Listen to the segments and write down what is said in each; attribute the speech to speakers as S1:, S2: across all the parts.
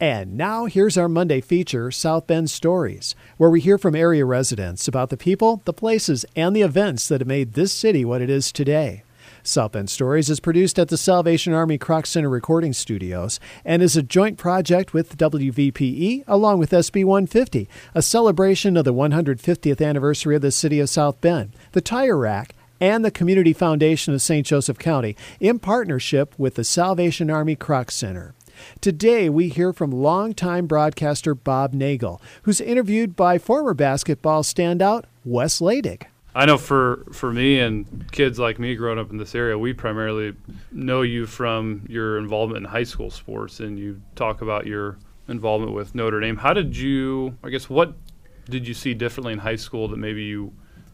S1: And now here's our Monday feature, South Bend Stories, where we hear from area residents about the people, the places, and the events that have made this city what it is today. South Bend Stories is produced at the Salvation Army Kroc Center Recording Studios and is a joint project with WVPE along with SB 150, a celebration of the 150th anniversary of the city of South Bend, the Tire Rack, and the Community Foundation of St. Joseph County in partnership with the Salvation Army Kroc Center. Today, we hear from longtime broadcaster Bob Nagel, who's interviewed by former basketball standout Wes Leydig.
S2: I know for, for me and kids like me growing up in this area, we primarily know you from your involvement in high school sports, and you talk about your involvement with Notre Dame. How did you, I guess, what did you see differently in high school that maybe you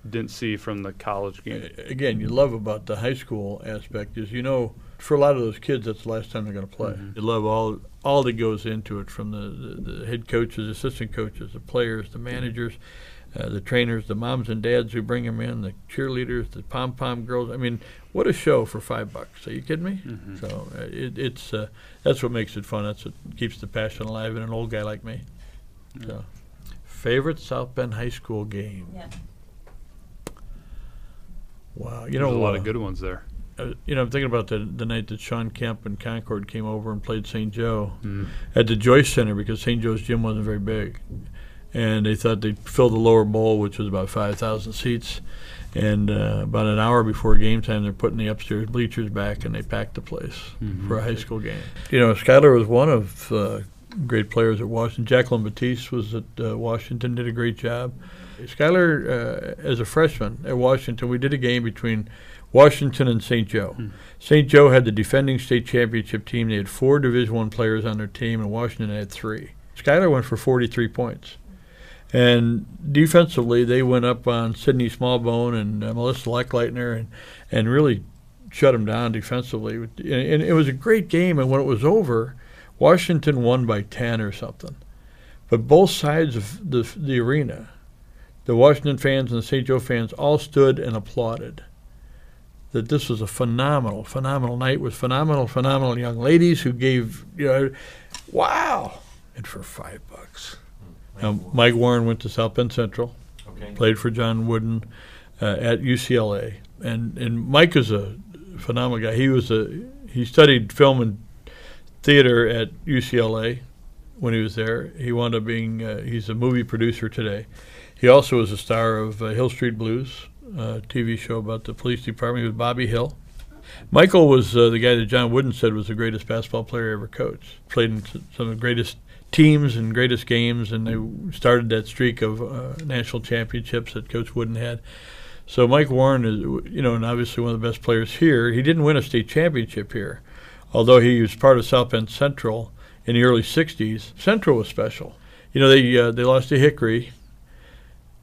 S2: didn't see from the college game?
S3: Again, you love about the high school aspect is you know for a lot of those kids that's the last time they're going to play. Mm-hmm. You love all all that goes into it from the, the, the head coaches, assistant coaches, the players, the managers. Uh, the trainers, the moms and dads who bring them in, the cheerleaders, the pom pom girls. I mean, what a show for five bucks! Are you kidding me? Mm-hmm. So uh, it, it's uh, that's what makes it fun. That's what keeps the passion alive in an old guy like me. Mm-hmm. So, favorite South Bend High School game?
S4: Yeah.
S3: Wow,
S2: you There's know a lot of uh, good ones there.
S3: Uh, you know, I'm thinking about the the night that Shawn Kemp and Concord came over and played St. Joe mm-hmm. at the Joyce Center because St. Joe's gym wasn't very big, and they thought they'd fill the lower bowl, which was about 5,000 seats. And uh, about an hour before game time, they're putting the upstairs bleachers back, and they packed the place mm-hmm. for a high school game. You know, Skylar was one of uh, great players at Washington. Jacqueline Batteast was at uh, Washington, did a great job. Skylar, uh, as a freshman at Washington, we did a game between Washington and St. Joe. Hmm. St. Joe had the defending state championship team. They had four Division One players on their team, and Washington had three. Skylar went for 43 points. And defensively, they went up on Sydney Smallbone and uh, Melissa Lechlitner and, and really shut them down defensively. And, and it was a great game. And when it was over, Washington won by 10 or something. But both sides of the, the arena, the Washington fans and the St. Joe fans, all stood and applauded that this was a phenomenal, phenomenal night with phenomenal, phenomenal young ladies who gave, you know, wow, and for five bucks. Now, Mike Warren went to South Bend Central, okay. played for John Wooden uh, at UCLA, and and Mike is a phenomenal guy. He was a he studied film and theater at UCLA when he was there. He wound up being uh, he's a movie producer today. He also was a star of uh, Hill Street Blues, uh, TV show about the police department. He was Bobby Hill. Michael was uh, the guy that John Wooden said was the greatest basketball player ever coached. Played in some of the greatest teams and greatest games, and they started that streak of uh, national championships that Coach Wooden had. So Mike Warren is, you know, and obviously one of the best players here. He didn't win a state championship here, although he was part of South Bend Central in the early '60s. Central was special. You know, they uh, they lost to Hickory.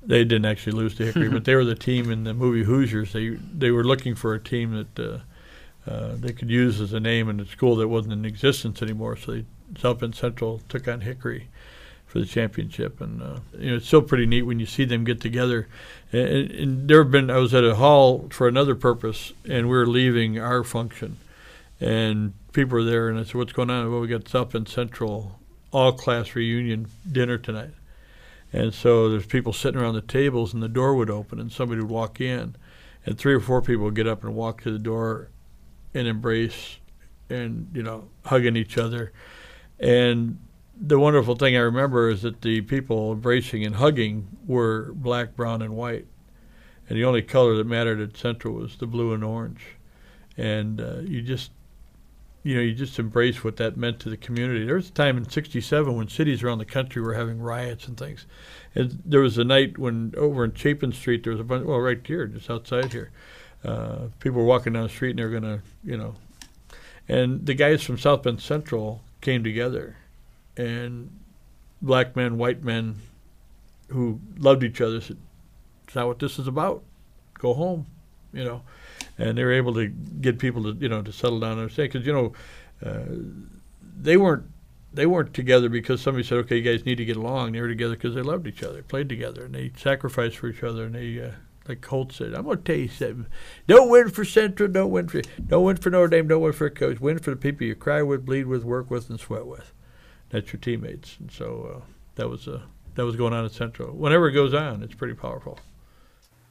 S3: They didn't actually lose to Hickory, but they were the team in the movie Hoosiers. They they were looking for a team that. Uh, uh, they could use as a name in a school that wasn't in existence anymore. So they South Bend Central took on Hickory for the championship, and uh, you know it's still pretty neat when you see them get together. And, and there have been I was at a hall for another purpose, and we were leaving our function, and people were there, and I said, "What's going on?" Well, we got South Bend Central all class reunion dinner tonight, and so there's people sitting around the tables, and the door would open, and somebody would walk in, and three or four people would get up and walk to the door, and embrace, and you know hugging each other and the wonderful thing I remember is that the people embracing and hugging were black, brown, and white. And the only color that mattered at Central was the blue and orange. And uh, you just, you know, you just embrace what that meant to the community. There was a time in '67 when cities around the country were having riots and things. And there was a night when over in Chapin Street there was a bunch, well, right here, just outside here, uh, people were walking down the street and they were going to, you know, and the guys from South Bend Central came together, and black men, white men, who loved each other said, "It's not what this is about. Go home," you know, and they were able to get people to you know to settle down and stay because you know uh, they weren't they weren't together because somebody said, "Okay, you guys need to get along." They were together because they loved each other, played together, and they sacrificed for each other, and they. Uh, like Colt said, I'm going to tell you something. Don't win for Central. Don't win for don't win for Notre Dame. Don't win for a coach. Win for the people you cry with, bleed with, work with, and sweat with. that's your teammates. And so uh, that was uh, that was going on at Central. Whenever it goes on, it's pretty powerful.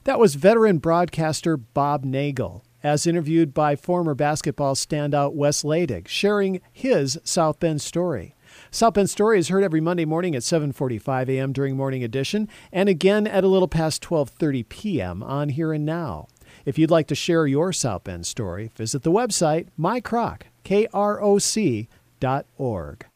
S1: That was veteran broadcaster Bob Nagel, as interviewed by former basketball standout Wes Leydig, sharing his South Bend story. South Bend Story is heard every Monday morning at 7:45 a.m. during Morning Edition, and again at a little past 12:30 p.m. on Here and Now. If you'd like to share your South Bend story, visit the website mykroc, K-R-O-C, dot org.